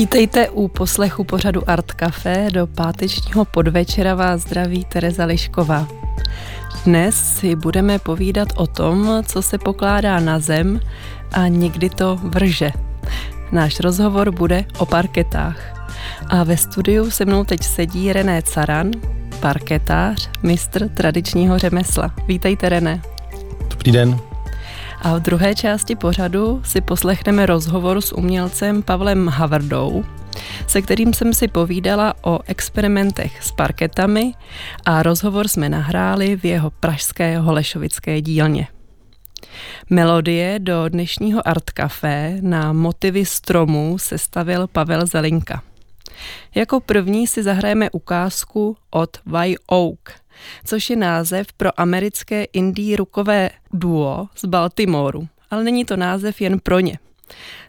Vítejte u poslechu pořadu Art Café. Do pátečního podvečera vás zdraví Tereza Lišková. Dnes si budeme povídat o tom, co se pokládá na zem a někdy to vrže. Náš rozhovor bude o parketách. A ve studiu se mnou teď sedí René Caran, parketář, mistr tradičního řemesla. Vítejte, René. Dobrý den. A v druhé části pořadu si poslechneme rozhovor s umělcem Pavlem Havardou, se kterým jsem si povídala o experimentech s parketami a rozhovor jsme nahráli v jeho pražské Holešovické dílně. Melodie do dnešního Art Café na motivy stromů sestavil Pavel Zelinka. Jako první si zahrajeme ukázku od Why Oak, což je název pro americké indie rukové duo z Baltimoru, ale není to název jen pro ně.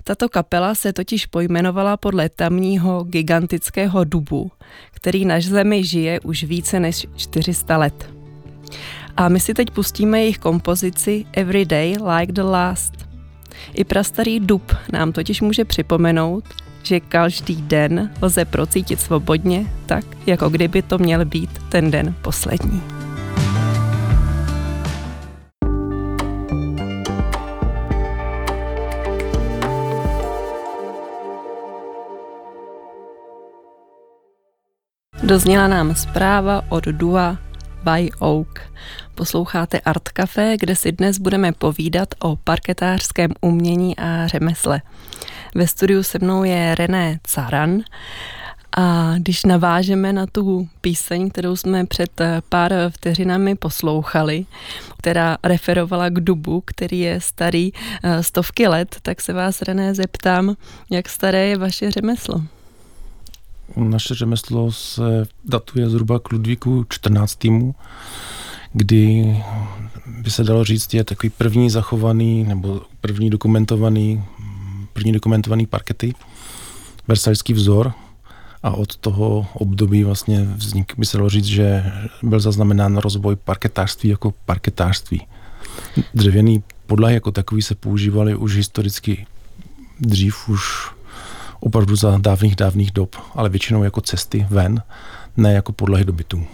Tato kapela se totiž pojmenovala podle tamního gigantického dubu, který na zemi žije už více než 400 let. A my si teď pustíme jejich kompozici Every Day Like the Last. I prastarý dub nám totiž může připomenout, že každý den lze procítit svobodně, tak jako kdyby to měl být ten den poslední. Dozněla nám zpráva od Dua by Oak. Posloucháte Art Café, kde si dnes budeme povídat o parketářském umění a řemesle. Ve studiu se mnou je René Caran a když navážeme na tu píseň, kterou jsme před pár vteřinami poslouchali, která referovala k dubu, který je starý eh, stovky let, tak se vás, René, zeptám, jak staré je vaše řemeslo? Naše řemeslo se datuje zhruba k Ludvíku 14. kdy by se dalo říct, je takový první zachovaný nebo první dokumentovaný první dokumentovaný parkety, versajský vzor a od toho období vlastně vznik, by se dalo říct, že byl zaznamenán rozvoj parketářství jako parketářství. Dřevěný podlahy jako takový se používaly už historicky dřív, už opravdu za dávných, dávných dob, ale většinou jako cesty ven, ne jako podlahy do bytů.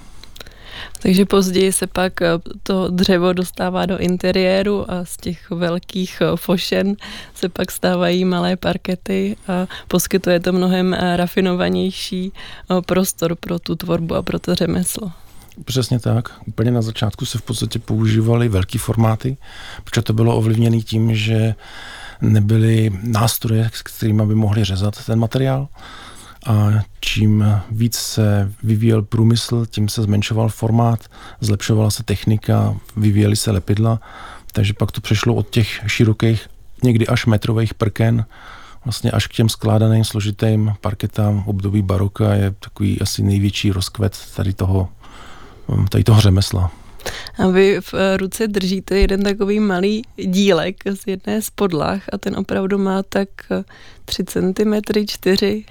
Takže později se pak eh, to dřevo dostává do interiéru a z těch velkých eh, fošen se pak stávají malé parkety a poskytuje to mnohem eh, rafinovanější prostor pro tu tvorbu a pro to řemeslo. Přesně tak. Úplně na začátku se v podstatě používaly velké formáty, protože to bylo ovlivněné tím, že nebyly nástroje, s kterými by mohli řezat ten materiál a čím víc se vyvíjel průmysl, tím se zmenšoval formát, zlepšovala se technika, vyvíjely se lepidla, takže pak to přešlo od těch širokých, někdy až metrových prken, vlastně až k těm skládaným složitým parketám období baroka je takový asi největší rozkvet tady toho, tady toho řemesla. A vy v eh, ruce držíte jeden takový malý dílek z jedné z podlah a ten opravdu má tak 3 cm, 4.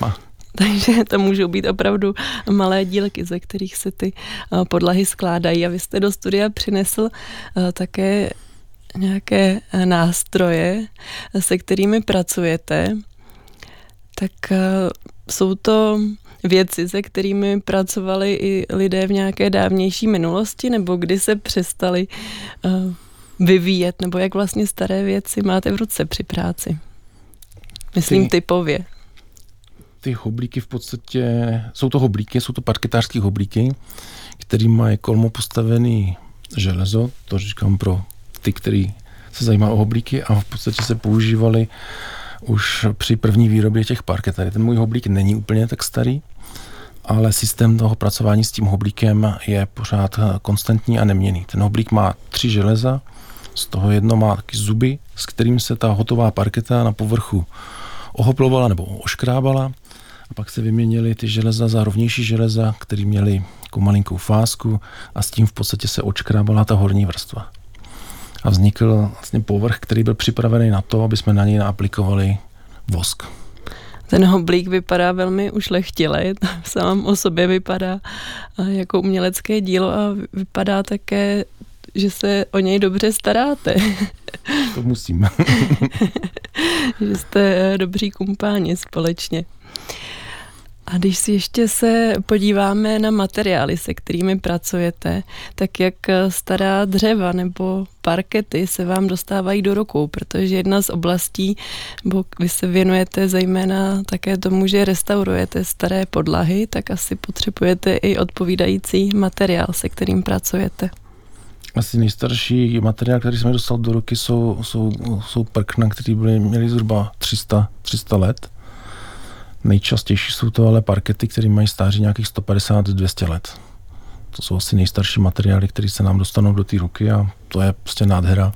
Takže to můžou být opravdu malé dílky, ze kterých se ty eh, podlahy skládají. A vy jste do studia přinesl eh, také nějaké nástroje, se kterými pracujete. Tak jsou to věci, se kterými pracovali i lidé v nějaké dávnější minulosti, nebo kdy se přestali vyvíjet, nebo jak vlastně staré věci máte v ruce při práci? Myslím ty, typově. Ty hoblíky v podstatě, jsou to hoblíky, jsou to parketářské hoblíky, který mají kolmo postavený železo, to říkám pro ty, kteří se zajímá o hoblíky a v podstatě se používali už při první výrobě těch parket. Tady ten můj hoblík není úplně tak starý, ale systém toho pracování s tím hoblíkem je pořád konstantní a neměný. Ten hoblík má tři železa, z toho jedno má taky zuby, s kterým se ta hotová parketa na povrchu ohoplovala nebo oškrábala a pak se vyměnily ty železa za rovnější železa, které měly jako malinkou fásku a s tím v podstatě se očkrábala ta horní vrstva. A vznikl vlastně povrch, který byl připravený na to, aby jsme na něj naaplikovali vosk. Ten hoblík vypadá velmi ušlechtile, sám o sobě vypadá jako umělecké dílo a vypadá také, že se o něj dobře staráte. To musím. že jste eh, dobří kumpáni společně. A když si ještě se podíváme na materiály, se kterými pracujete, tak jak stará dřeva nebo parkety se vám dostávají do rukou, protože jedna z oblastí, bo vy se věnujete zejména také tomu, že restaurujete staré podlahy, tak asi potřebujete i odpovídající materiál, se kterým pracujete. Asi nejstarší materiál, který jsme dostal do ruky, jsou, jsou, jsou prkna, které byly, měly zhruba 300, 300 let Nejčastější jsou to ale parkety, které mají stáří nějakých 150-200 let. To jsou asi nejstarší materiály, které se nám dostanou do té ruky a to je prostě nádhera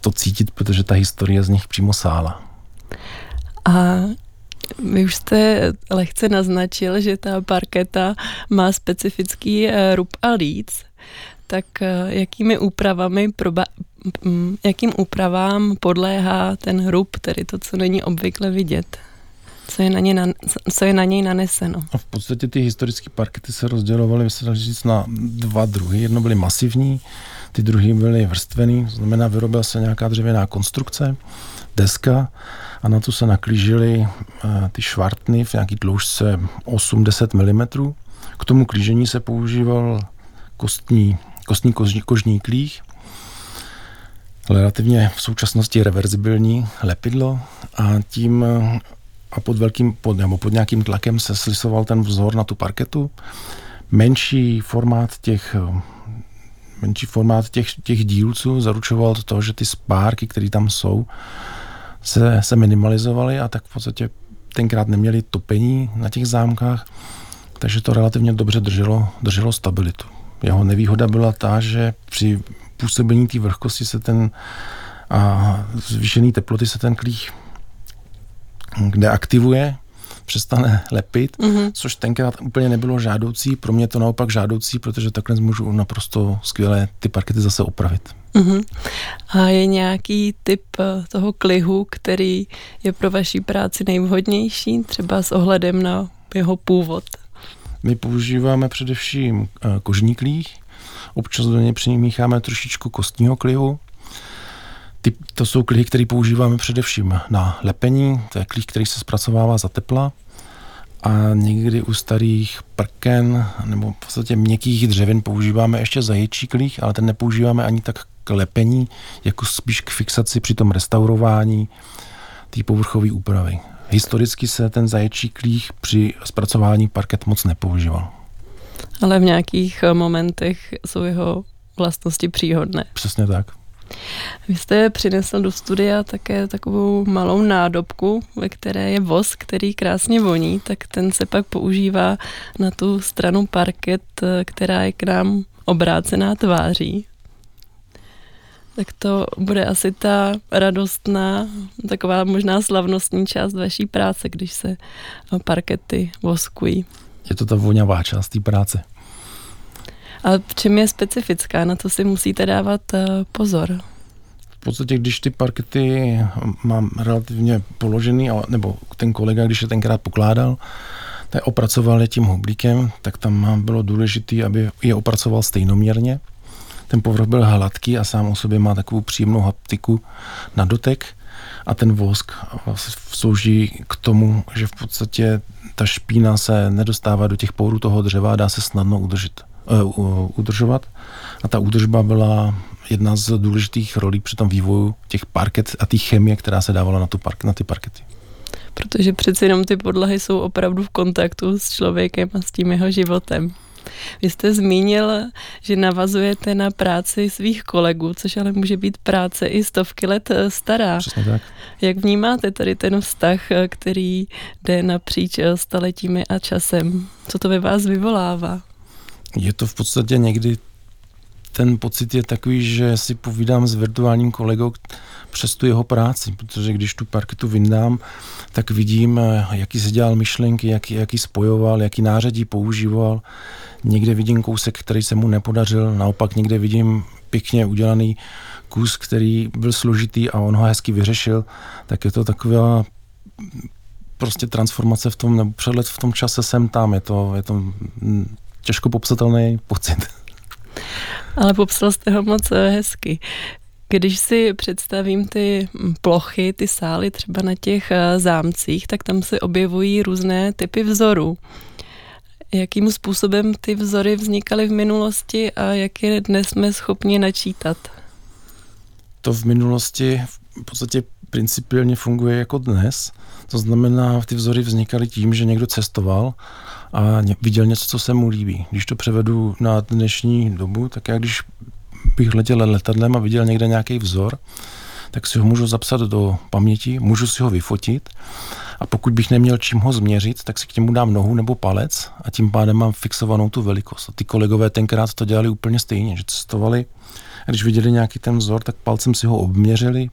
to cítit, protože ta historie z nich přímo sála. A vy už jste lehce naznačil, že ta parketa má specifický eh, rub a líc, tak eh, jakými úpravami proba, jakým úpravám podléhá ten rub, tedy to, co není obvykle vidět? Co je na, ně na, co je na něj naneseno. A v podstatě ty historické parkety se rozdělovaly, se říct, na dva druhy. Jedno byly masivní, ty druhé byly vrstvený, to znamená, vyrobila se nějaká dřevěná konstrukce, deska a na to se naklížily uh, ty švartny v nějaký dloužce 8-10 mm. K tomu klížení se používal kostní, kostní kožní, kožní klích, relativně v současnosti reverzibilní lepidlo a tím a pod velkým, pod, nebo pod nějakým tlakem se slisoval ten vzor na tu parketu. Menší formát těch menší formát těch, těch dílců zaručoval to, že ty spárky, které tam jsou, se, se minimalizovaly a tak v podstatě tenkrát neměli topení na těch zámkách, takže to relativně dobře drželo, drželo stabilitu. Jeho nevýhoda byla ta, že při působení té vrchkosti se ten a zvýšený teploty se ten klích kde aktivuje, přestane lepit, mm-hmm. což tenkrát úplně nebylo žádoucí. Pro mě to naopak žádoucí, protože takhle můžu naprosto skvěle ty parkety zase opravit. Mm-hmm. A je nějaký typ eh, toho klihu, který je pro vaší práci nejvhodnější, třeba s ohledem na jeho původ? My používáme především eh, kožní klích, občas do něj přimícháme trošičku kostního klihu, ty, to jsou klihy, které používáme především na lepení, to je klích, který se zpracovává za tepla a někdy u starých prken nebo v podstatě měkkých dřevin používáme ještě zaječí klích, ale ten nepoužíváme ani tak k lepení, jako spíš k fixaci při tom restaurování té povrchové úpravy. Historicky se ten zaječí klích při zpracování parket moc nepoužíval. Ale v nějakých momentech jsou jeho vlastnosti příhodné. Přesně tak. Vy jste přinesl do studia také takovou malou nádobku, ve které je vosk, který krásně voní, tak ten se pak používá na tu stranu parket, která je k nám obrácená tváří. Tak to bude asi ta radostná, taková možná slavnostní část vaší práce, když se parkety voskují. Je to ta voňavá část té práce. A v čem je specifická? Na to si musíte dávat eh, pozor. V podstatě, když ty parkety mám relativně položený, nebo ten kolega, když je tenkrát pokládal, tak opracoval je tím hublíkem, tak tam bylo důležité, aby je opracoval stejnoměrně. Ten povrch byl hladký a sám o sobě má takovou příjemnou haptiku na dotek a ten vosk slouží k tomu, že v podstatě ta špína se nedostává do těch porů toho dřeva a dá se snadno udržet. Eh, udržovat. A ta údržba byla jedna z důležitých rolí při tom vývoju těch parket a té chemie, která se dávala na, tu park, na ty parkety. Protože přeci jenom ty podlahy jsou opravdu v kontaktu s člověkem a s tím jeho životem. Vy jste zmínil, že navazujete na práci svých kolegů, což ale může být práce i stovky let eh, stará. Přesně tak. Jak vnímáte tady ten vztah, eh, který jde napříč staletími a časem? Co to ve vás vyvolává? Je to v podstatě někdy ten pocit je takový, že si povídám s virtuálním kolegou přes tu jeho práci, protože když tu parketu vyndám, tak vidím, jaký si dělal myšlenky, jaký, jaký spojoval, jaký nářadí používal. Někde vidím kousek, který se mu nepodařil, naopak někde vidím pěkně udělaný kus, který byl složitý a on ho hezky vyřešil, tak je to taková prostě transformace v tom, nebo přelet v tom čase sem tam, je to, je to těžko popsatelný pocit. Ale popsal jste ho moc eh, hezky. Když si představím ty plochy, ty sály třeba na těch eh, zámcích, tak tam se objevují různé typy vzorů. Jakým způsobem ty vzory vznikaly v minulosti a jak je dnes jsme schopni načítat? To v minulosti v podstatě principiálně funguje jako dnes. To znamená, ty vzory vznikaly tím, že někdo cestoval a viděl něco, co se mu líbí. Když to převedu na dnešní dobu, tak já když bych letěl letadlem a viděl někde nějaký vzor, tak si ho můžu zapsat do paměti, můžu si ho vyfotit a pokud bych neměl čím ho změřit, tak si k němu dám nohu nebo palec a tím pádem mám fixovanou tu velikost. A ty kolegové tenkrát to dělali úplně stejně, že cestovali a když viděli nějaký ten vzor, tak palcem si ho obměřili,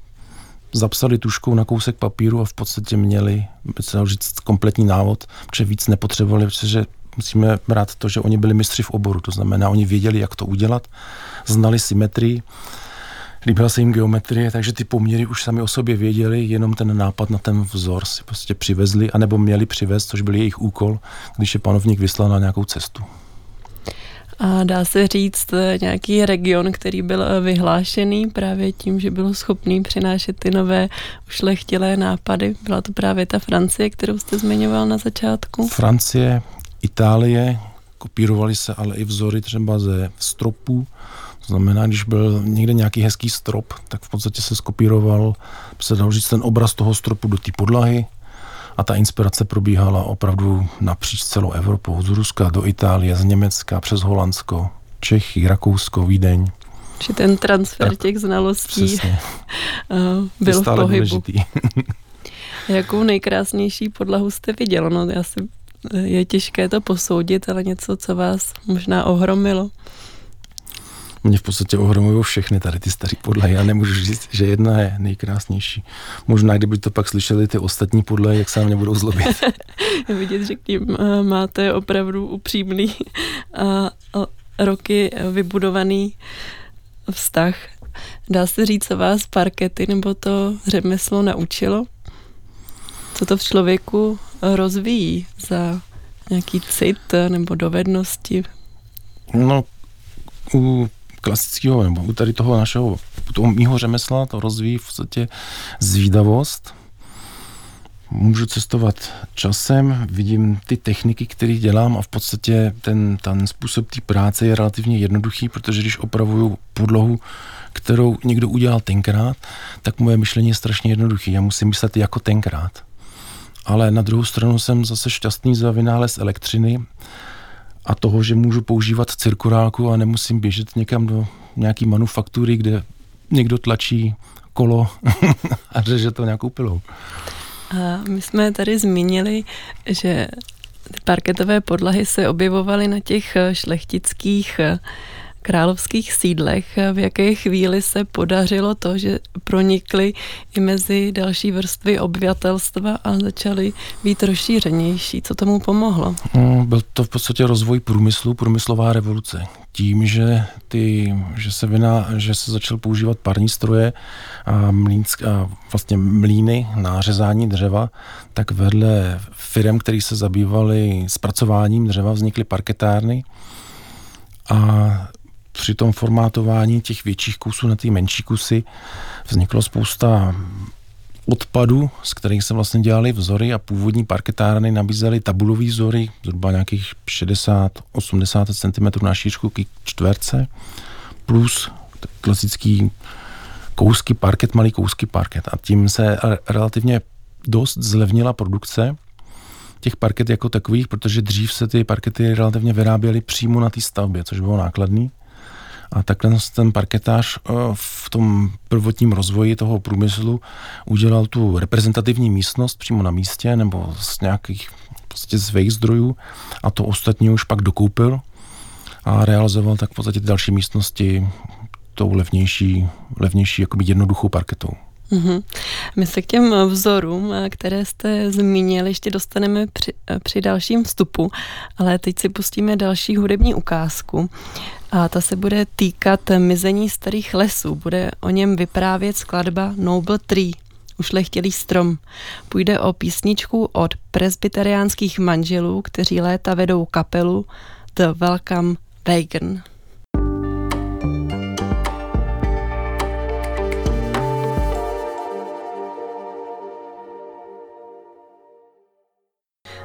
zapsali tuškou na kousek papíru a v podstatě měli, by se říct, kompletní návod, protože víc nepotřebovali, protože musíme brát to, že oni byli mistři v oboru, to znamená, oni věděli, jak to udělat, znali symetrii, líbila se jim geometrie, takže ty poměry už sami o sobě věděli, jenom ten nápad na ten vzor si prostě přivezli, anebo měli přivez, což byl jejich úkol, když je panovník vyslal na nějakou cestu. A dá se říct eh, nějaký region, který byl eh, vyhlášený právě tím, že byl schopný přinášet ty nové ušlechtilé nápady. Byla to právě ta Francie, kterou jste zmiňoval na začátku? Francie, Itálie, kopírovaly se ale i vzory třeba ze stropů. To znamená, když byl někde nějaký hezký strop, tak v podstatě se skopíroval, se dal říct, ten obraz toho stropu do té podlahy, a ta inspirace probíhala opravdu napříč celou Evropou, z Ruska do Itálie, z Německa přes Holandsko, Čechy, Rakousko, Vídeň. Že ten transfer tak, těch znalostí přesně. byl v pohybu. Jakou nejkrásnější podlahu jste viděl? No, já si, je těžké to posoudit, ale něco, co vás možná ohromilo. Mě v podstatě ohromují všechny tady ty staré podlahy. Já nemůžu říct, že jedna je nejkrásnější. Možná, kdyby to pak slyšeli ty ostatní podlahy, jak se na mě budou zlobit. Vidět, že k ním eh, máte opravdu upřímný a, a roky vybudovaný vztah. Dá se říct, co vás parkety nebo to řemeslo naučilo? Co to v člověku rozvíjí za nějaký cit nebo dovednosti? No, u klasického, nebo u tady toho našeho, toho mýho řemesla to rozvíjí v podstatě zvídavost. Můžu cestovat časem, vidím ty techniky, které dělám a v podstatě ten, ten způsob té práce je relativně jednoduchý, protože když opravuju podlohu, kterou někdo udělal tenkrát, tak moje myšlení je strašně jednoduché. Já musím myslet jako tenkrát. Ale na druhou stranu jsem zase šťastný za vynález elektřiny a toho, že můžu používat cirkulárku a nemusím běžet někam do nějaký manufaktury, kde někdo tlačí kolo a řeže to nějakou pilou. A my jsme tady zmínili, že ty parketové podlahy se objevovaly na těch šlechtických královských sídlech, v jaké chvíli se podařilo to, že pronikly i mezi další vrstvy obyvatelstva a začaly být rozšířenější. Co tomu pomohlo? No, byl to v podstatě rozvoj průmyslu, průmyslová revoluce. Tím, že, ty, že, se, vina, že se začal používat parní stroje a, mlínsk, a vlastně mlíny na řezání dřeva, tak vedle firm, které se zabývaly zpracováním dřeva, vznikly parketárny a při tom formátování těch větších kusů na ty menší kusy vzniklo spousta odpadů, z kterých se vlastně dělali vzory a původní parketárny nabízely tabulové vzory, zhruba nějakých 60-80 cm na šířku k čtverce, plus klasický kousky parket, malý kousky parket. A tím se relativně dost zlevnila produkce těch parket jako takových, protože dřív se ty parkety relativně vyráběly přímo na té stavbě, což bylo nákladný. A takhle ten parketář eh, v tom prvotním rozvoji toho průmyslu udělal tu reprezentativní místnost přímo na místě nebo z nějakých prostě svých zdrojů a to ostatní už pak dokoupil a realizoval tak v podstatě další místnosti tou levnější, levnější jakoby jednoduchou parketou. Mm-hmm. My se k těm vzorům, které jste zmínili, ještě dostaneme při, při dalším vstupu, ale teď si pustíme další hudební ukázku a ta se bude týkat mizení starých lesů. Bude o něm vyprávět skladba Noble Tree, ušlechtilý strom. Půjde o písničku od presbyteriánských manželů, kteří léta vedou kapelu The Welcome Wagon.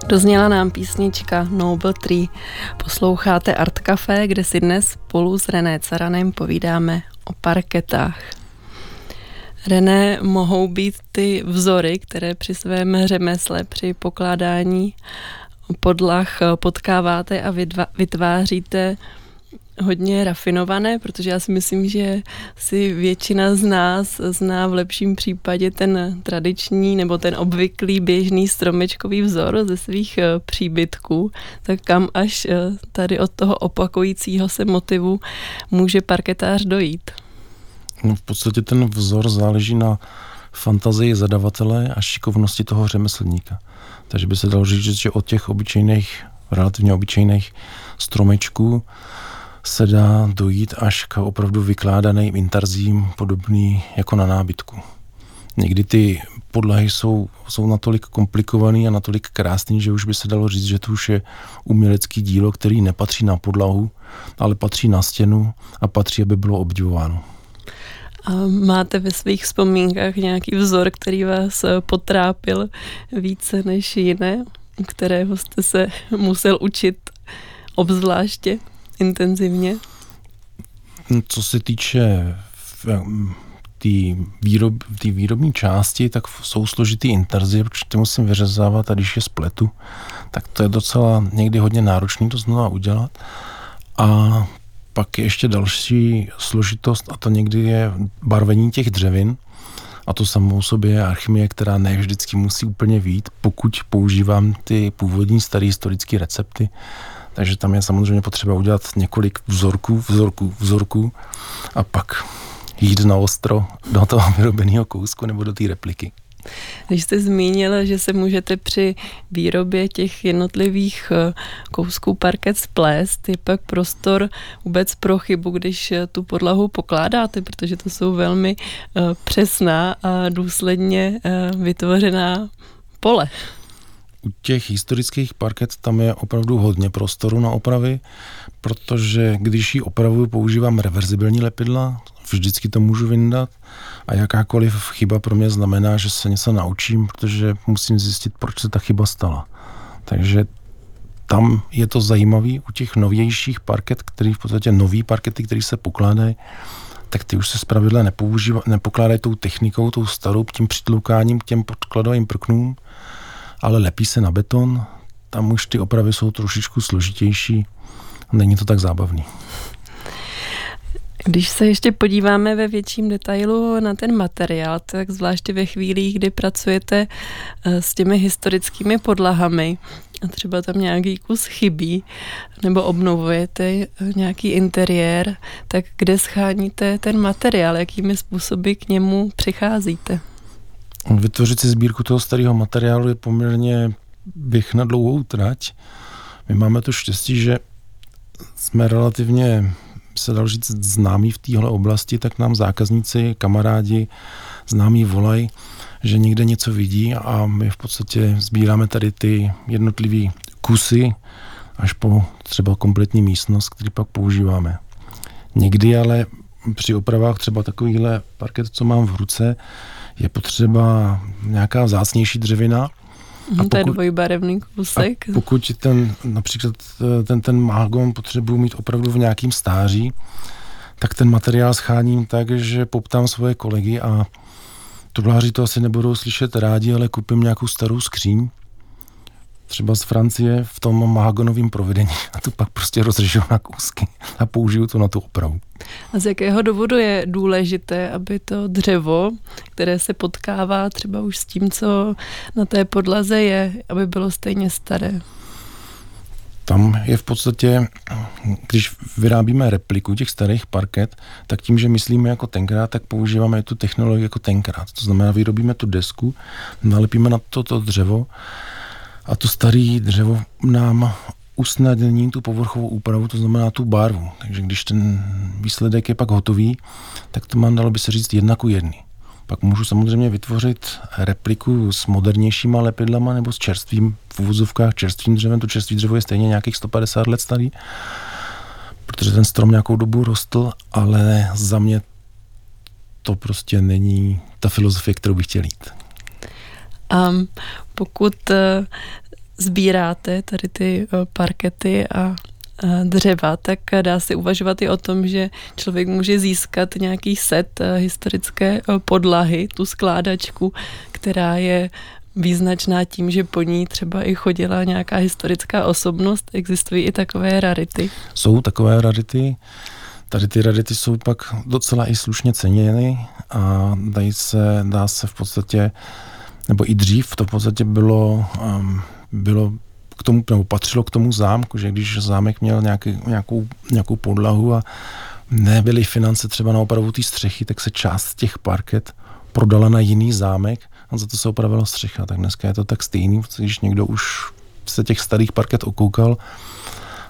Dozněla nám písnička Noble Tree. Posloucháte Art Café, kde si dnes spolu s René Caranem povídáme o parketách. René, mohou být ty vzory, které při svém řemesle, při pokládání podlah potkáváte a vytváříte hodně rafinované, protože já si myslím, že si většina z nás zná v lepším případě ten tradiční nebo ten obvyklý běžný stromečkový vzor ze svých eh, příbytků, tak kam až eh, tady od toho opakujícího se motivu může parketář dojít? No v podstatě ten vzor záleží na fantazii zadavatele a šikovnosti toho řemeslníka. Takže by se dalo říct, že od těch obyčejných, relativně obyčejných stromečků se dá dojít až k opravdu vykládaným intarzím podobný jako na nábytku. Někdy ty podlahy jsou, jsou natolik komplikovaný a natolik krásný, že už by se dalo říct, že to už je umělecký dílo, který nepatří na podlahu, ale patří na stěnu a patří, aby bylo obdivováno. A máte ve svých vzpomínkách nějaký vzor, který vás potrápil více než jiné, kterého jste se musel učit obzvláště? Intenzivně? Co se týče té výrob, výrobní části, tak jsou složitý interzi, protože ty musím vyřezávat a když je spletu, tak to je docela někdy hodně náročné to znovu udělat. A pak je ještě další složitost a to někdy je barvení těch dřevin. A to samou sobě je archimie, která ne vždycky musí úplně vít, pokud používám ty původní staré historické recepty, takže tam je samozřejmě potřeba udělat několik vzorků, vzorků, vzorků a pak jít na ostro do toho vyrobeného kousku nebo do té repliky. Když jste zmínil, že se můžete při výrobě těch jednotlivých eh, kousků parket splést, je pak prostor vůbec pro chybu, když eh, tu podlahu pokládáte, protože to jsou velmi eh, přesná a důsledně vytvořená pole u těch historických parket tam je opravdu hodně prostoru na opravy, protože když ji opravuju, používám reverzibilní lepidla, vždycky to můžu vyndat a jakákoliv chyba pro mě znamená, že se něco naučím, protože musím zjistit, proč se ta chyba stala. Takže tam je to zajímavý u těch novějších parket, který v podstatě nový parkety, které se pokládají, tak ty už se zpravidla nepokládají tou technikou, tou starou, tím přitloukáním k těm podkladovým prknům, ale lepí se na beton, tam už ty opravy jsou trošičku složitější, není to tak zábavný. Když se ještě podíváme ve větším detailu na ten materiál, tak zvláště ve chvílích, kdy pracujete eh, s těmi historickými podlahami a třeba tam nějaký kus chybí, nebo obnovujete eh, nějaký interiér, tak kde scháníte ten materiál, jakými způsoby k němu přicházíte? Vytvořit si sbírku toho starého materiálu je poměrně běh na dlouhou trať. My máme to štěstí, že jsme relativně, se dal říct, známí v téhle oblasti, tak nám zákazníci, kamarádi, známí volají, že někde něco vidí a my v podstatě sbíráme tady ty jednotlivé kusy až po třeba kompletní místnost, který pak používáme. Někdy ale při opravách třeba takovýhle parket, co mám v ruce, je potřeba nějaká vzácnější dřevina. Mhm, a pokud, to je dvojbarevný kusek. A pokud ten, například eh, ten, ten mágon potřebuji mít opravdu v nějakým stáří, tak ten materiál scháním tak, že poptám svoje kolegy a tubláři to asi nebudou slyšet rádi, ale koupím nějakou starou skříň, třeba z Francie v tom mahagonovém provedení a to pak prostě rozřežu na kousky a použiju to na tu opravu. A z jakého důvodu je důležité, aby to dřevo, které se potkává třeba už s tím, co na té podlaze je, aby bylo stejně staré? Tam je v podstatě, když vyrábíme repliku těch starých parket, tak tím, že myslíme jako tenkrát, tak používáme tu technologii jako tenkrát. To znamená, vyrobíme tu desku, nalepíme na to, to dřevo a to staré dřevo nám usnadní tu povrchovou úpravu, to znamená tu barvu. Takže když ten výsledek je pak hotový, tak to mám, dalo by se říct, jedna ku jedný. Pak můžu samozřejmě vytvořit repliku s modernějšíma lepidlama nebo s čerstvým, v uvozovkách čerstvým dřevem. To čerstvý dřevo je stejně nějakých 150 let starý, protože ten strom nějakou dobu rostl, ale za mě to prostě není ta filozofie, kterou bych chtěl jít. Um, pokud uh, sbíráte tady ty eh, parkety a dřeva, tak dá se uvažovat i o tom, že člověk může získat nějaký set historické podlahy, tu skládačku, která je význačná tím, že po ní třeba i chodila nějaká historická osobnost. Existují i takové rarity? Jsou takové rarity. Tady ty rarity jsou pak docela i slušně ceněny a dají se, dá se v podstatě, nebo i dřív to v podstatě bylo, um, bylo k tomu, nebo patřilo k tomu zámku, že když zámek měl nějaký, nějakou, nějakou podlahu a nebyly finance třeba na opravu té střechy, tak se část těch parket prodala na jiný zámek a za to se opravila střecha. Tak dneska je to tak stejný, když někdo už se těch starých parket okoukal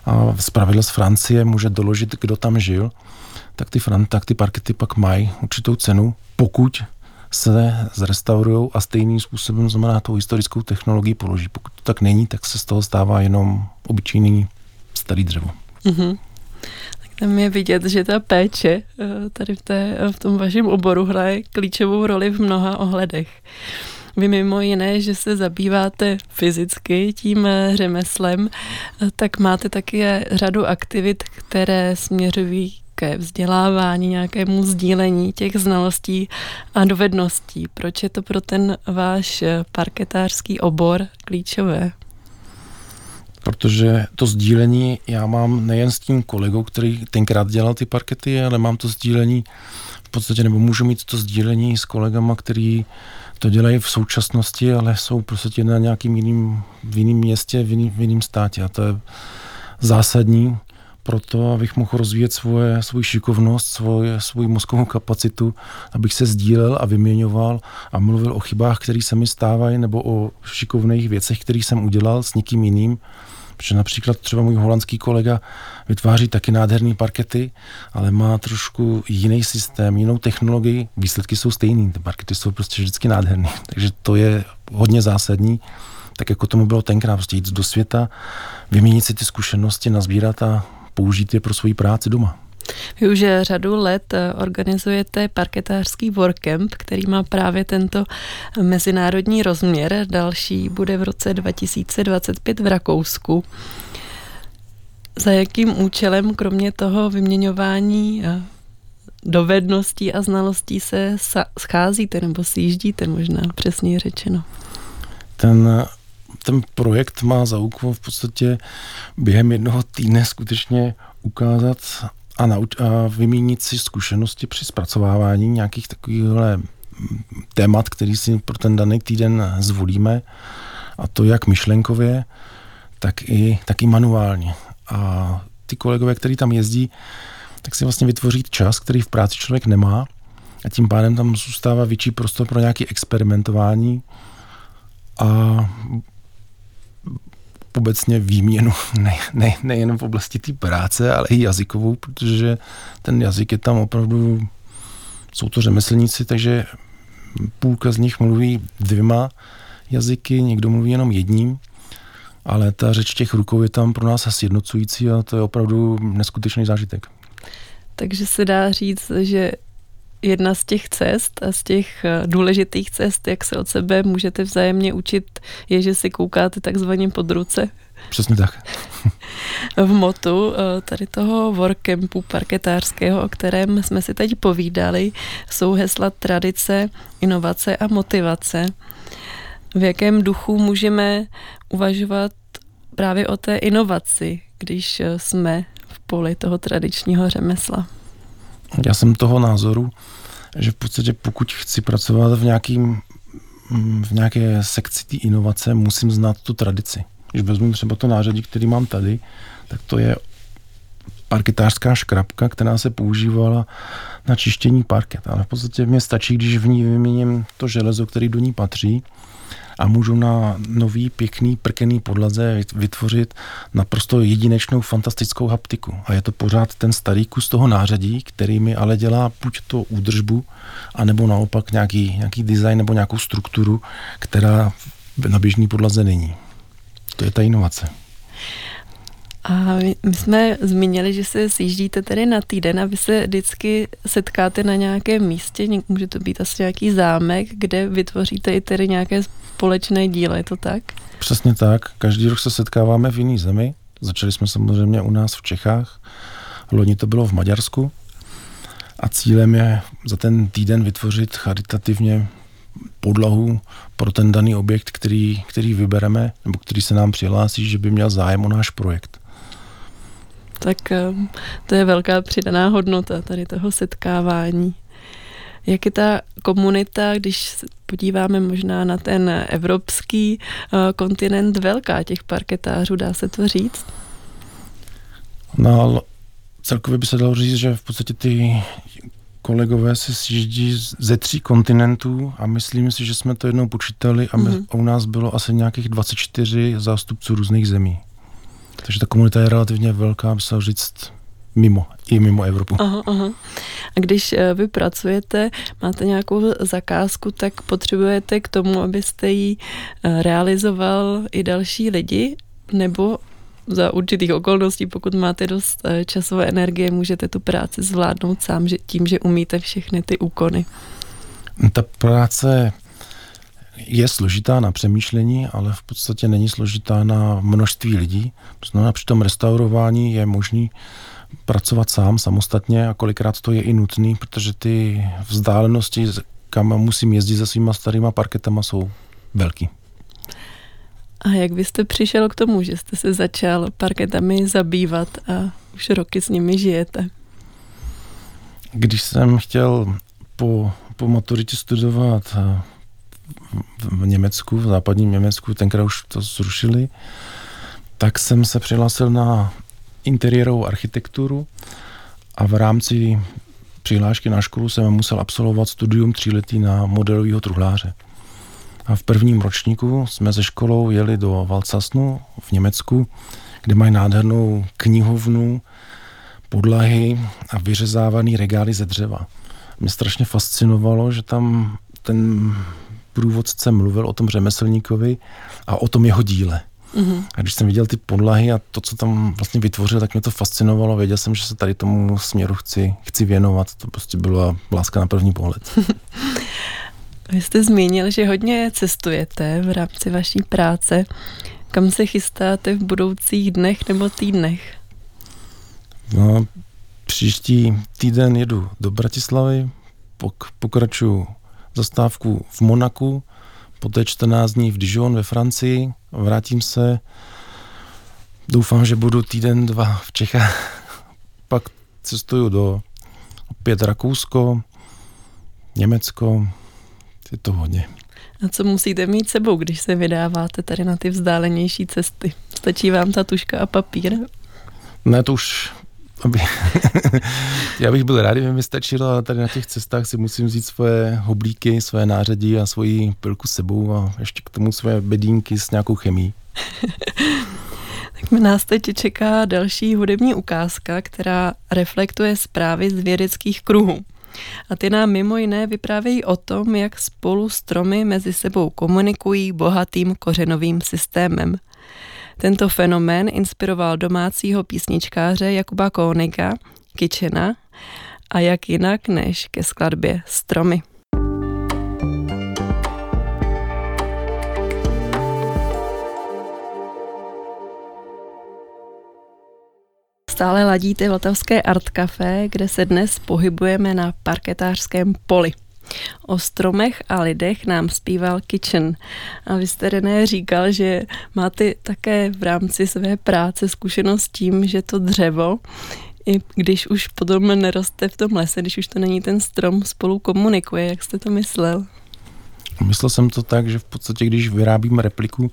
a z pravidla z Francie může doložit, kdo tam žil, tak ty, fran, tak ty parkety pak mají určitou cenu, pokud se zrestaurují a stejným způsobem znamená tou historickou technologii položí. Pokud to tak není, tak se z toho stává jenom obyčejný starý dřevo. Mm-hmm. Tam je vidět, že ta péče eh, tady v, té, v tom vašem oboru hraje klíčovou roli v mnoha ohledech. Vy mimo jiné, že se zabýváte fyzicky tím eh, řemeslem, eh, tak máte taky řadu aktivit, které směřují ke vzdělávání, nějakému sdílení těch znalostí a dovedností. Proč je to pro ten váš parketářský obor klíčové? protože to sdílení já mám nejen s tím kolegou, který tenkrát dělal ty parkety, ale mám to sdílení v podstatě, nebo můžu mít to sdílení s kolegama, který to dělají v současnosti, ale jsou prostě na nějakým jiným, v jiném městě, v jiném, v jiném státě a to je zásadní pro to, abych mohl rozvíjet svoje, svou šikovnost, svoje, svou mozkovou kapacitu, abych se sdílel a vyměňoval a mluvil o chybách, které se mi stávají, nebo o šikovných věcech, které jsem udělal s někým jiným Protože například třeba můj holandský kolega vytváří taky nádherné parkety, ale má trošku jiný systém, jinou technologii. Výsledky jsou stejný, ty parkety jsou prostě vždycky nádherné. Takže to je hodně zásadní, tak jako tomu bylo tenkrát, prostě jít do světa, vyměnit si ty zkušenosti, nazbírat a použít je pro svoji práci doma. Vy už řadu let eh, organizujete parketářský workcamp, který má právě tento mezinárodní rozměr. Další bude v roce 2025 v Rakousku. Za jakým účelem, kromě toho vyměňování eh, dovedností a znalostí se scházíte nebo sjíždíte možná, přesně řečeno? Ten ten projekt má za úkol v podstatě během jednoho týdne skutečně ukázat a, nauč- a vymínit si zkušenosti při zpracovávání nějakých takovýchhle témat, který si pro ten daný týden zvolíme, a to jak myšlenkově, tak i, tak i manuálně. A ty kolegové, kteří tam jezdí, tak si vlastně vytvoří čas, který v práci člověk nemá a tím pádem tam zůstává větší prostor pro nějaké experimentování a obecně výměnu ne, ne, nejen v oblasti té práce, ale i jazykovou, protože ten jazyk je tam opravdu, jsou to řemeslníci, takže půlka z nich mluví dvěma jazyky, někdo mluví jenom jedním, ale ta řeč těch rukou je tam pro nás asi jednocující a to je opravdu neskutečný zážitek. Takže se dá říct, že jedna z těch cest a z těch eh, důležitých cest, jak se od sebe můžete vzájemně učit, je, že si koukáte takzvaně pod ruce. Přesně tak. v motu eh, tady toho workcampu parketářského, o kterém jsme si teď povídali, jsou hesla tradice, inovace a motivace. V jakém duchu můžeme uvažovat právě o té inovaci, když eh, jsme v poli toho tradičního řemesla? Já jsem toho názoru, že v podstatě pokud chci pracovat v, nějakým, mm, v nějaké sekci té inovace, musím znát tu tradici. Když vezmu třeba to nářadí, který mám tady, tak to je parketářská škrabka, která se používala na čištění parket. Ale v podstatě mě stačí, když v ní vyměním to železo, který do ní patří a můžu na nový, pěkný, prkený podlaze vytvořit naprosto jedinečnou, fantastickou haptiku. A je to pořád ten starý kus toho nářadí, který mi ale dělá buď to údržbu, anebo naopak nějaký, nějaký design nebo nějakou strukturu, která na běžný podlaze není. To je ta inovace. A my, jsme zmínili, že se sjíždíte tedy na týden a vy se vždycky setkáte na nějakém místě, může to být asi nějaký zámek, kde vytvoříte i tedy nějaké společné dílo, je to tak? Přesně tak. Každý rok se setkáváme v jiný zemi. Začali jsme samozřejmě u nás v Čechách. Loni to bylo v Maďarsku. A cílem je za ten týden vytvořit charitativně podlahu pro ten daný objekt, který, který vybereme, nebo který se nám přihlásí, že by měl zájem o náš projekt. Tak ehm, to je velká přidaná hodnota tady toho setkávání. Jak je ta komunita, když podíváme možná na ten evropský uh, kontinent velká těch parketářů, dá se to říct? No, celkově by se dalo říct, že v podstatě ty kolegové se sjíždí ze tří kontinentů a myslím si, že jsme to jednou počítali a, my, mm-hmm. a u nás bylo asi nějakých 24 zástupců různých zemí. Takže ta komunita je relativně velká, by se říct, mimo, i mimo Evropu. Aha, aha. A když eh, vy pracujete, máte nějakou zakázku, tak potřebujete k tomu, abyste ji eh, realizoval i další lidi, nebo za určitých okolností, pokud máte dost eh, časové energie, můžete tu práci zvládnout sám že tím, že umíte všechny ty úkony. Ta práce je složitá na přemýšlení, ale v podstatě není složitá na množství lidí. Znamená, při tom restaurování je možný pracovat sám, samostatně a kolikrát to je i nutný, protože ty vzdálenosti, kam musím jezdit se svýma starýma parketama, jsou velký. A jak byste přišel k tomu, že jste se začal parketami zabývat a už roky s nimi žijete? Když jsem chtěl po, po maturitě studovat v Německu, v západním Německu, tenkrát už to zrušili, tak jsem se přihlásil na interiérovou architekturu a v rámci přihlášky na školu jsem musel absolvovat studium tříletý na modelového truhláře. A v prvním ročníku jsme ze školou jeli do Valcasnu v Německu, kde mají nádhernou knihovnu, podlahy a vyřezávaný regály ze dřeva. Mě strašně fascinovalo, že tam ten průvodce mluvil o tom řemeslníkovi a o tom jeho díle. Mm-hmm. A když jsem viděl ty podlahy a to, co tam vlastně vytvořil, tak mě to fascinovalo. Věděl jsem, že se tady tomu směru chci, chci věnovat. To prostě byla láska na první pohled. Vy jste zmínil, že hodně cestujete v rámci vaší práce. Kam se chystáte v budoucích dnech nebo týdnech? No, příští týden jedu do Bratislavy, pok- pokračuju zastávku v Monaku, poté 14 dní v Dijon ve Francii, vrátím se, doufám, že budu týden, dva v Čechách, pak cestuju do opět Rakousko, Německo, je to hodně. A co musíte mít sebou, když se vydáváte tady na ty vzdálenější cesty? Stačí vám ta tuška a papír? Ne, to už. Já bych byl rád, kdyby mi stačilo, ale tady na těch cestách si musím vzít svoje hoblíky, své nářadí a svoji pilku sebou a ještě k tomu své bedínky s nějakou chemí. tak nás teď čeká další hudební ukázka, která reflektuje zprávy z vědeckých kruhů. A ty nám mimo jiné vyprávějí o tom, jak spolu stromy mezi sebou komunikují bohatým kořenovým systémem. Tento fenomén inspiroval domácího písničkáře Jakuba Kóniga, Kitchena, a jak jinak než ke skladbě Stromy. Stále ladíte Vltavské Art Café, kde se dnes pohybujeme na parketářském poli. O stromech a lidech nám zpíval Kitchen. A vy jste, René, říkal, že máte také v rámci své práce zkušenost s tím, že to dřevo, i když už potom neroste v tom lese, když už to není ten strom, spolu komunikuje. Jak jste to myslel? Myslel jsem to tak, že v podstatě, když vyrábím repliku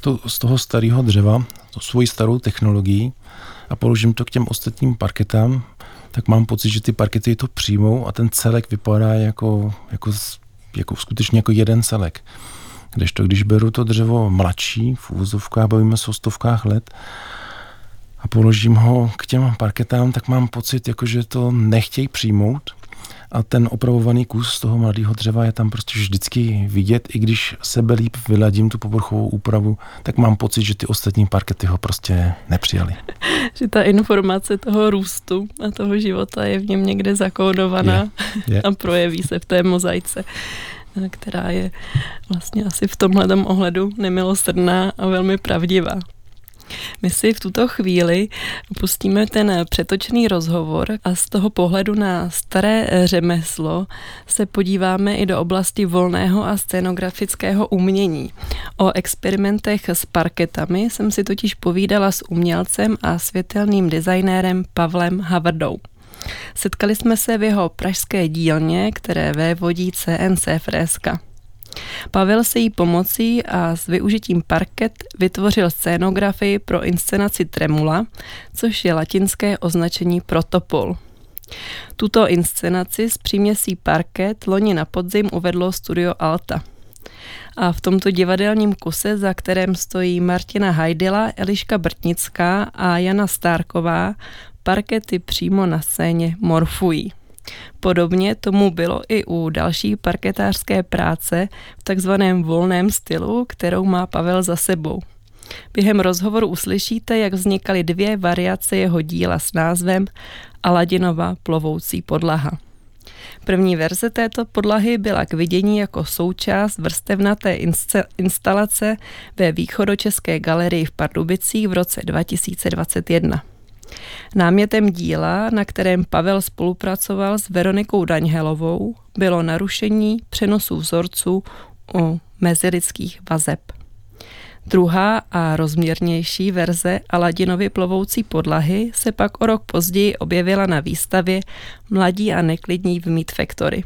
to, z toho starého dřeva, to svoji starou technologií a položím to k těm ostatním parketám, tak mám pocit, že ty parkety to přijmou a ten celek vypadá jako, jako, jako skutečně jako jeden celek. to, když beru to dřevo mladší, v úvozovkách, bavíme se o stovkách let, a položím ho k těm parketám, tak mám pocit, jako že to nechtějí přijmout a ten opravovaný kus z toho mladého dřeva je tam prostě vždycky vidět, i když sebe líp vyladím tu povrchovou úpravu, tak mám pocit, že ty ostatní parkety ho prostě nepřijali. že ta informace toho růstu a toho života je v něm někde zakódovaná je, je. a projeví se v té mozaice která je vlastně asi v tomhle ohledu nemilosrdná a velmi pravdivá. My si v tuto chvíli pustíme ten přetočný rozhovor a z toho pohledu na staré řemeslo se podíváme i do oblasti volného a scenografického umění. O experimentech s parketami jsem si totiž povídala s umělcem a světelným designérem Pavlem Havardou. Setkali jsme se v jeho pražské dílně, které vévodí CNC Freska. Pavel se jí pomocí a s využitím parket vytvořil scénografii pro inscenaci Tremula, což je latinské označení protopol. Tuto inscenaci s příměsí parket loni na podzim uvedlo studio Alta. A v tomto divadelním kuse, za kterém stojí Martina Hajdila, Eliška Brtnická a Jana Stárková, parkety přímo na scéně morfují. Podobně tomu bylo i u další parketářské práce v takzvaném volném stylu, kterou má Pavel za sebou. Během rozhovoru uslyšíte, jak vznikaly dvě variace jeho díla s názvem Aladinova plovoucí podlaha. První verze této podlahy byla k vidění jako součást vrstevnaté instalace ve východočeské galerii v Pardubicích v roce 2021. Námětem díla, na kterém Pavel spolupracoval s Veronikou Daňhelovou, bylo narušení přenosu vzorců u mezilidských vazeb. Druhá a rozměrnější verze Aladinovy plovoucí podlahy se pak o rok později objevila na výstavě Mladí a neklidní v Meat Factory.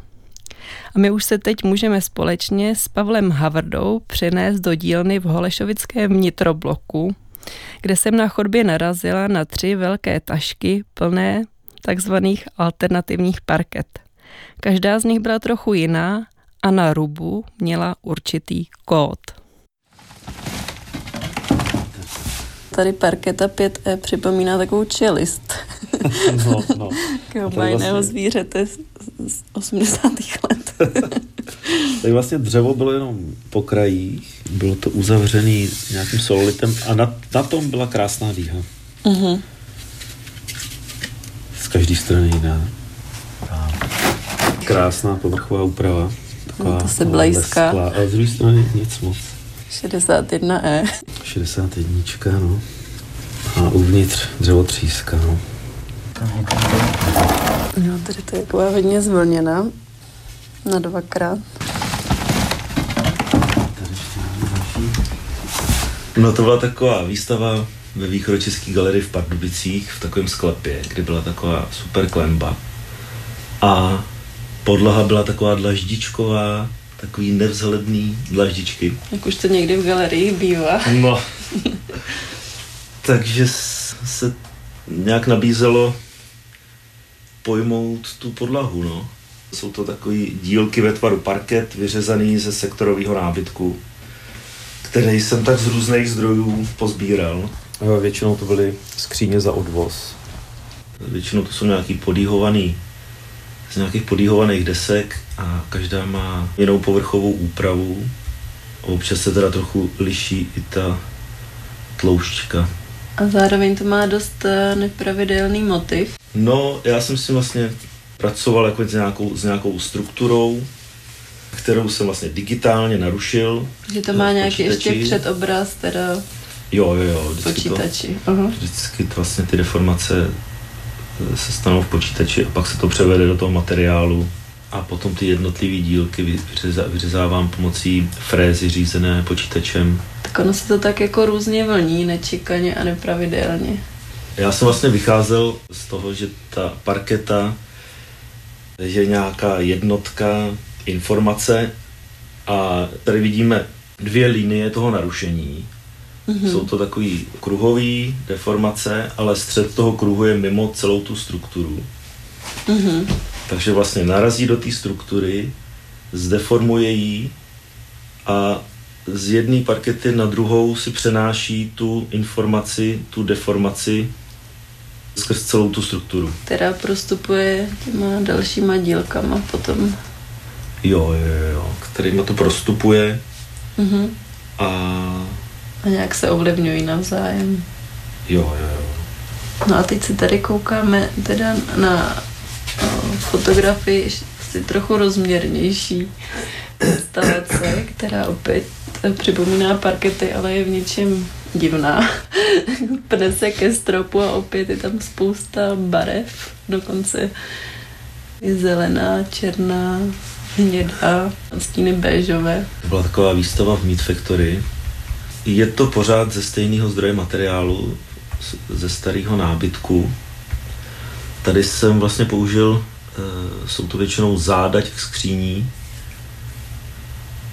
A my už se teď můžeme společně s Pavlem Havardou přenést do dílny v Holešovickém vnitrobloku, kde jsem na chodbě narazila na tři velké tašky plné takzvaných alternativních parket. Každá z nich byla trochu jiná a na rubu měla určitý kód. Tady parketa 5E připomíná takovou čelist. No, no. Majného vlastně... zvířete z, z 80. let. tak vlastně dřevo bylo jenom po krajích, bylo to uzavřený nějakým solitem a na, na tom byla krásná dýha. Uh-huh. Z každé strany jiná. Krásná povrchová úprava. Taková no to se blízká. A z druhé strany nic moc. 61E. 61, no. A uvnitř dřevotříska, no. No, tady to je taková hodně zvlněná. Na dvakrát. No to byla taková výstava ve východočeské galerii v Pardubicích v takovém sklepě, kde byla taková super klemba. A podlaha byla taková dlaždičková, takový nevzhledný dlaždičky. Jak už to někdy v galerii bývá. No. Takže se nějak nabízelo pojmout tu podlahu, no. Jsou to takové dílky ve tvaru parket, vyřezaný ze sektorového nábytku, který jsem tak z různých zdrojů pozbíral. Většinou to byly skříně za odvoz. Většinou to jsou nějaký podíhovaný z nějakých podíhovaných desek a každá má jinou povrchovou úpravu. Občas se teda trochu liší i ta tloušťka. A zároveň to má dost eh, nepravidelný motiv. No, já jsem si vlastně pracoval jako s nějakou, s nějakou strukturou, kterou jsem vlastně digitálně narušil. Že to má nějaký ještě předobraz teda Jo, jo, jo. Vždycky počítači. To, uh-huh. Vždycky to vlastně ty deformace se stanou v počítači a pak se to převede do toho materiálu a potom ty jednotlivé dílky vyřezávám pomocí frézy řízené počítačem. Tak ono se to tak jako různě vlní, nečekaně a nepravidelně. Já jsem vlastně vycházel z toho, že ta parketa je nějaká jednotka informace a tady vidíme dvě linie toho narušení. Mm-hmm. Jsou to takový kruhový deformace, ale střed toho kruhu je mimo celou tu strukturu. Mm-hmm. Takže vlastně narazí do té struktury, zdeformuje ji a z jedné parkety na druhou si přenáší tu informaci, tu deformaci skrz celou tu strukturu. Která prostupuje těma dalšíma dílkama potom. Jo, jo, jo, kterýma to prostupuje uh-huh. a... A nějak se ovlivňují navzájem. Jo, jo, jo. No a teď se tady koukáme teda na fotografii si trochu rozměrnější instalace, která opět připomíná parkety, ale je v něčem divná. Pne se ke stropu a opět je tam spousta barev, dokonce je zelená, černá, hnědá, stíny béžové. To byla taková výstava v Meat Factory. Je to pořád ze stejného zdroje materiálu, ze starého nábytku. Tady jsem vlastně použil, eh, jsou to většinou záda těch skříní,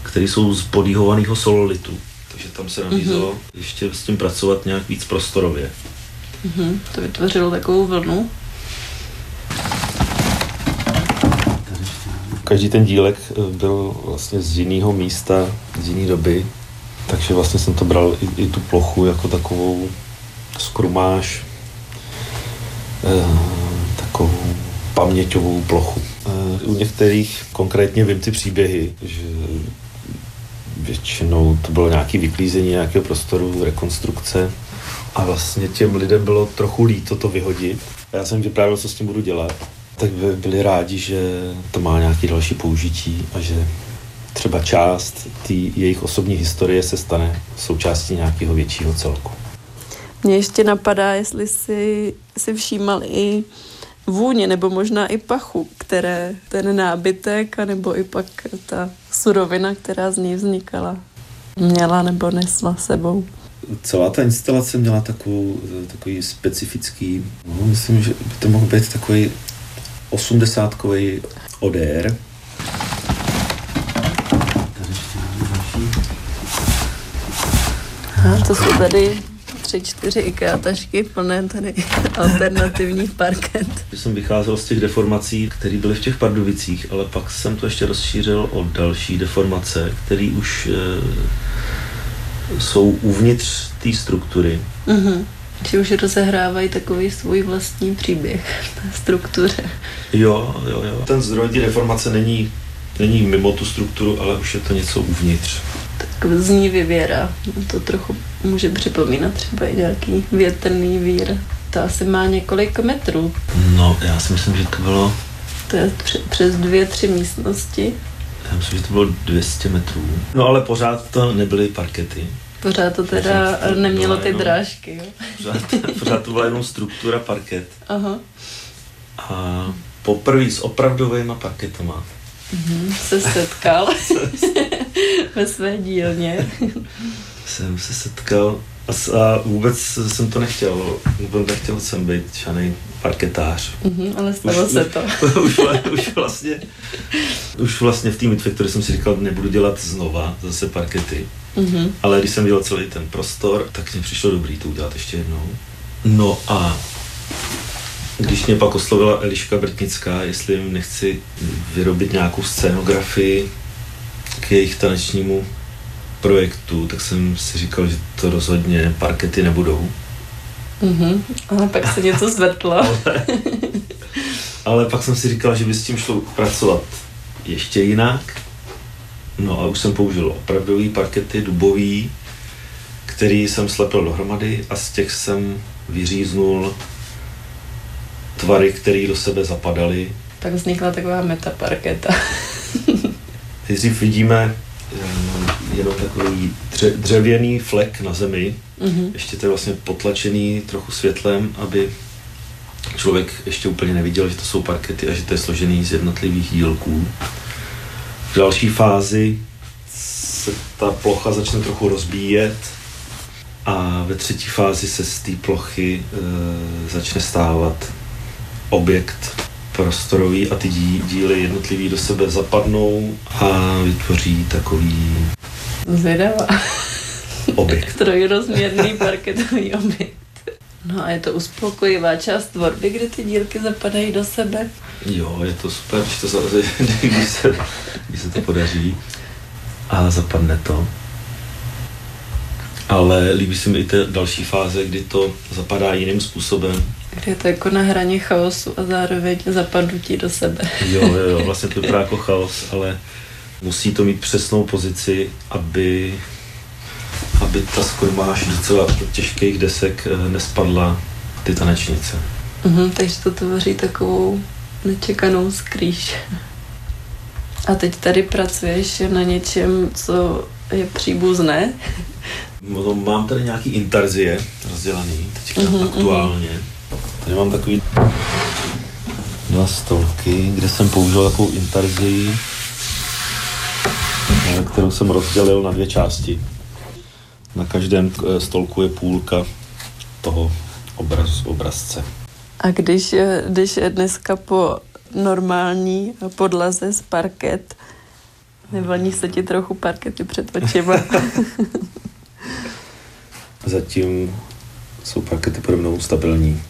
které jsou z podíhovaného sololitu. Takže tam se nabízelo mm-hmm. ještě s tím pracovat nějak víc prostorově. Mm-hmm. To vytvořilo takovou vlnu. Každý ten dílek eh, byl vlastně z jiného místa, z jiné doby, takže vlastně jsem to bral i, i tu plochu jako takovou skrumáž, eh, takovou paměťovou plochu. Eh, u některých konkrétně vím ty příběhy, že většinou to bylo nějaké vyklízení nějakého prostoru, rekonstrukce a vlastně těm lidem bylo trochu líto to vyhodit. A já jsem vyprávěl, co s tím budu dělat. Tak by byli rádi, že to má nějaké další použití a že třeba část té jejich osobní historie se stane součástí nějakého většího celku. Mně ještě napadá, jestli si, si všímal i vůně nebo možná i pachu, které ten nábytek, nebo i pak ta surovina, která z ní vznikala, měla nebo nesla sebou. Celá ta instalace měla takovou, takový specifický, no, myslím, že by to mohl být takový osmdesátkový odér. To jsou tady tři, čtyři IKEA tašky plné tady alternativních parket. Jsem vycházel z těch deformací, které byly v těch Pardubicích, ale pak jsem to ještě rozšířil o další deformace, které už e, jsou uvnitř té struktury. Mm-hmm. Či už rozehrávají takový svůj vlastní příběh v struktuře. Jo, jo, jo. Ten zdroj té deformace není, není mimo tu strukturu, ale už je to něco uvnitř tak z ní vyvěrá. To trochu může připomínat třeba i nějaký větrný vír. To asi má několik metrů. No, já si myslím, že to bylo... To je přes dvě, tři místnosti. Já myslím, že to bylo 200 metrů. No ale pořád to nebyly parkety. Pořád to teda to nemělo ty jenom, drážky, jo? Pořád, pořád to byla jenom struktura parket. Aha. A poprvé s opravdovými parketama mm-hmm, se setkal ve své dílně. jsem se setkal a vůbec jsem to nechtěl. Vůbec nechtěl jsem být žádný parketář. Mm-hmm, ale stalo už, se to. už, už, vlastně, už vlastně v té Factory jsem si říkal, nebudu dělat znova zase parkety. Mm-hmm. Ale když jsem dělal celý ten prostor, tak mi přišlo dobrý to udělat ještě jednou. No a když mě pak oslovila Eliška Brtnická, jestli jim nechci vyrobit nějakou scénografii k jejich tanečnímu projektu, tak jsem si říkal, že to rozhodně parkety nebudou. Mm-hmm, ale pak se něco zvrtlo. ale, ale pak jsem si říkal, že by s tím šlo pracovat ještě jinak. No a už jsem použil opravdový parkety, dubový, který jsem slepil dohromady a z těch jsem vyříznul tvary, které do sebe zapadaly. Tak vznikla taková metaparketa. Nejdřív vidíme eh, jenom takový dře, dřevěný flek na zemi, mm-hmm. ještě to je vlastně potlačený trochu světlem, aby člověk ještě úplně neviděl, že to jsou parkety a že to je složený z jednotlivých dílků. V další fázi se ta plocha začne trochu rozbíjet a ve třetí fázi se z té plochy e, začne stávat objekt prostorový a ty díly jednotlivý do sebe zapadnou a vytvoří takový Zvědavá. objekt. Trojrozměrný parketový objekt. No a je to uspokojivá část tvorby, kde ty dílky zapadají do sebe. Jo, je to super, když, to, když, se, když se to podaří a zapadne to. Ale líbí se mi i ta další fáze, kdy to zapadá jiným způsobem, Kde je to jako na hraně chaosu a zároveň zapadnutí do sebe. Jo, jo, jo, vlastně to vypadá jako chaos, ale musí to mít přesnou pozici, aby, aby ta skormáž docela těžkých desek eh, nespadla ty tanečnice. Mhm, takže to tvoří takovou nečekanou skrýš. A teď tady pracuješ na něčem, co je příbuzné? No, mám tady nějaký intarzie rozdělaný, teďka uh-huh, aktuálně. Tady mám takový dva stolky, kde jsem použil takovou intarzii, eh, kterou jsem rozdělil na dvě části. Na každém eh, stolku je půlka toho obraz, obrazce. A když, eh, když je dneska po normální podlaze z parket, nevlní se ti trochu parkety před očima? Zatím jsou parkety pode mnou stabilní.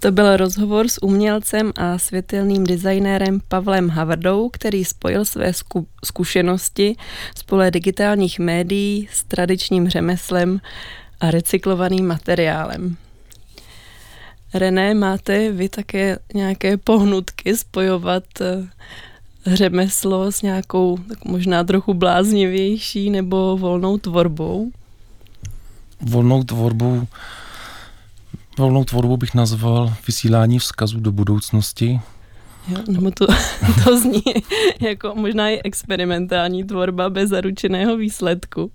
To byl rozhovor s umělcem a světelným designérem Pavlem Havardou, který spojil své zku- zkušenosti z pole digitálních médií s tradičním řemeslem a recyklovaným materiálem. René, máte vy také nějaké pohnutky spojovat eh, řemeslo s nějakou tak možná trochu bláznivější nebo volnou tvorbou? Volnou tvorbou volnou tvorbu bych nazval vysílání vzkazů do budoucnosti. Jo, nebo to, to zní jako možná i experimentální tvorba bez zaručeného výsledku.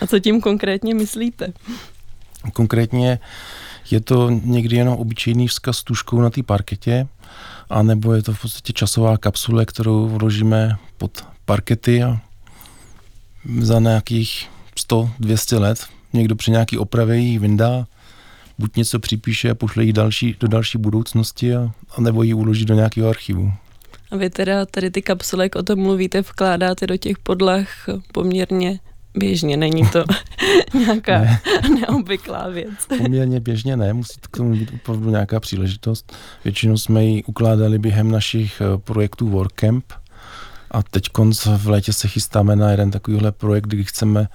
A co tím konkrétně myslíte? Konkrétně je to někdy jenom obyčejný vzkaz tuškou na té parketě, anebo je to v podstatě časová kapsule, kterou vložíme pod parkety a za nějakých 100-200 let někdo při nějaký opravě ji vyndá, buď něco připíše a pošle ji další, do další budoucnosti, a, a nebo ji uloží do nějakého archivu. A vy teda tady ty kapsule, jak o tom mluvíte, vkládáte do těch podlah poměrně běžně, není to nějaká ne. neobvyklá věc. Poměrně běžně ne, musí k tomu být opravdu nějaká příležitost. Většinou jsme ji ukládali během našich eh, projektů WorkCamp, a teď v létě se chystáme na jeden takovýhle projekt, kdy chceme,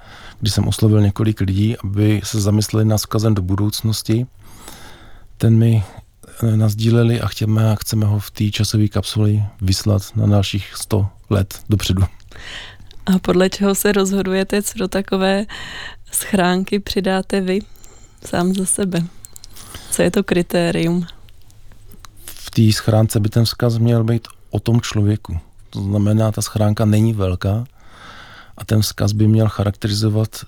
kdy jsem oslovil několik lidí, aby se zamysleli nad vzkazem do budoucnosti. Ten mi eh, nazdíleli a chceme, a chceme ho v té časové kapsuli vyslat na dalších 100 let dopředu. A podle čeho se rozhodujete, co do takové schránky přidáte vy sám za sebe? Co je to kritérium? V té schránce by ten vzkaz měl být o tom člověku. To znamená, ta schránka není velká a ten vzkaz by měl charakterizovat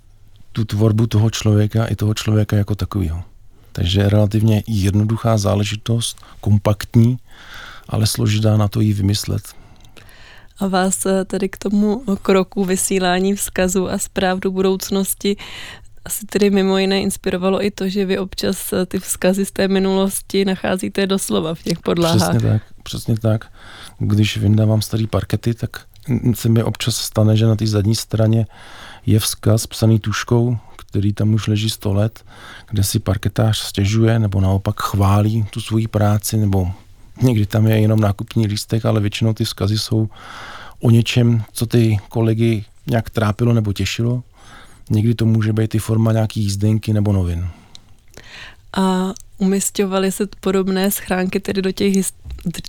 tu tvorbu toho člověka i toho člověka jako takového. Takže relativně jednoduchá záležitost, kompaktní, ale složitá na to jí vymyslet. A vás eh, tedy k tomu kroku vysílání vzkazu a zpráv do budoucnosti asi tedy mimo jiné inspirovalo i to, že vy občas eh, ty vzkazy z té minulosti nacházíte doslova v těch podlahách. Přesně tak, přesně tak. Když vyndávám starý parkety, tak se mi občas stane, že na té zadní straně je vzkaz psaný tuškou, který tam už leží 100 let, kde si parketář stěžuje nebo naopak chválí tu svoji práci, nebo někdy tam je jenom nákupní lístek, ale většinou ty vzkazy jsou o něčem, co ty kolegy nějak trápilo nebo těšilo. Někdy to může být i forma nějaký jízdenky nebo novin. A umistovali se podobné schránky tedy do těch his-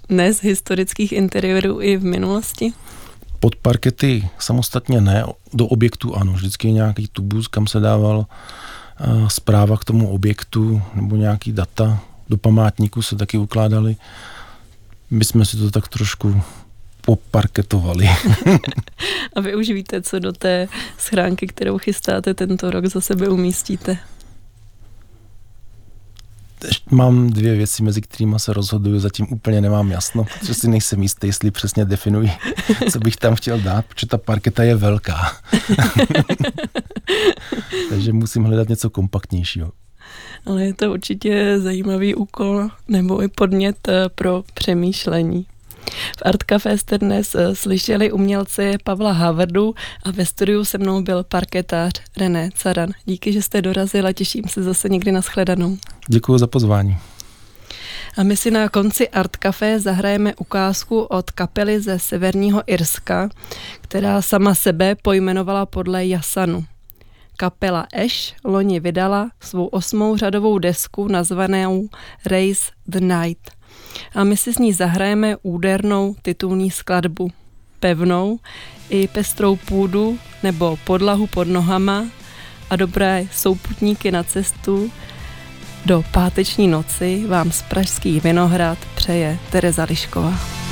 dnes historických interiérů i v minulosti? Pod parkety samostatně ne, do objektu ano. Vždycky je nějaký tubus, kam se dával uh, zpráva k tomu objektu nebo nějaký data. Do památníku se taky ukládali. My jsme si to tak trošku poparketovali. A vy už víte, co do té schránky, kterou chystáte tento rok, za sebe umístíte? Mám dvě věci, mezi kterými se rozhoduju, zatím úplně nemám jasno, protože si nejsem jistý, jestli přesně definuji, co bych tam chtěl dát, protože ta parketa je velká. Takže musím hledat něco kompaktnějšího. Ale je to určitě zajímavý úkol nebo i podnět eh, pro přemýšlení. V Art Café jste dnes eh, slyšeli umělce Pavla Havardu a ve studiu se mnou byl parketář René Caran. Díky, že jste dorazil a těším se zase někdy na shledanou. Děkuji za pozvání. A my si na konci Art Café zahrajeme ukázku od kapely ze severního Irska, která sama sebe pojmenovala podle Jasanu. Kapela Ash loni vydala svou osmou řadovou desku nazvanou Race the Night. A my si s ní zahrajeme údernou titulní skladbu. Pevnou i pestrou půdu nebo podlahu pod nohama a dobré souputníky na cestu do páteční noci vám z Pražských Vinohrad přeje Tereza Lišková.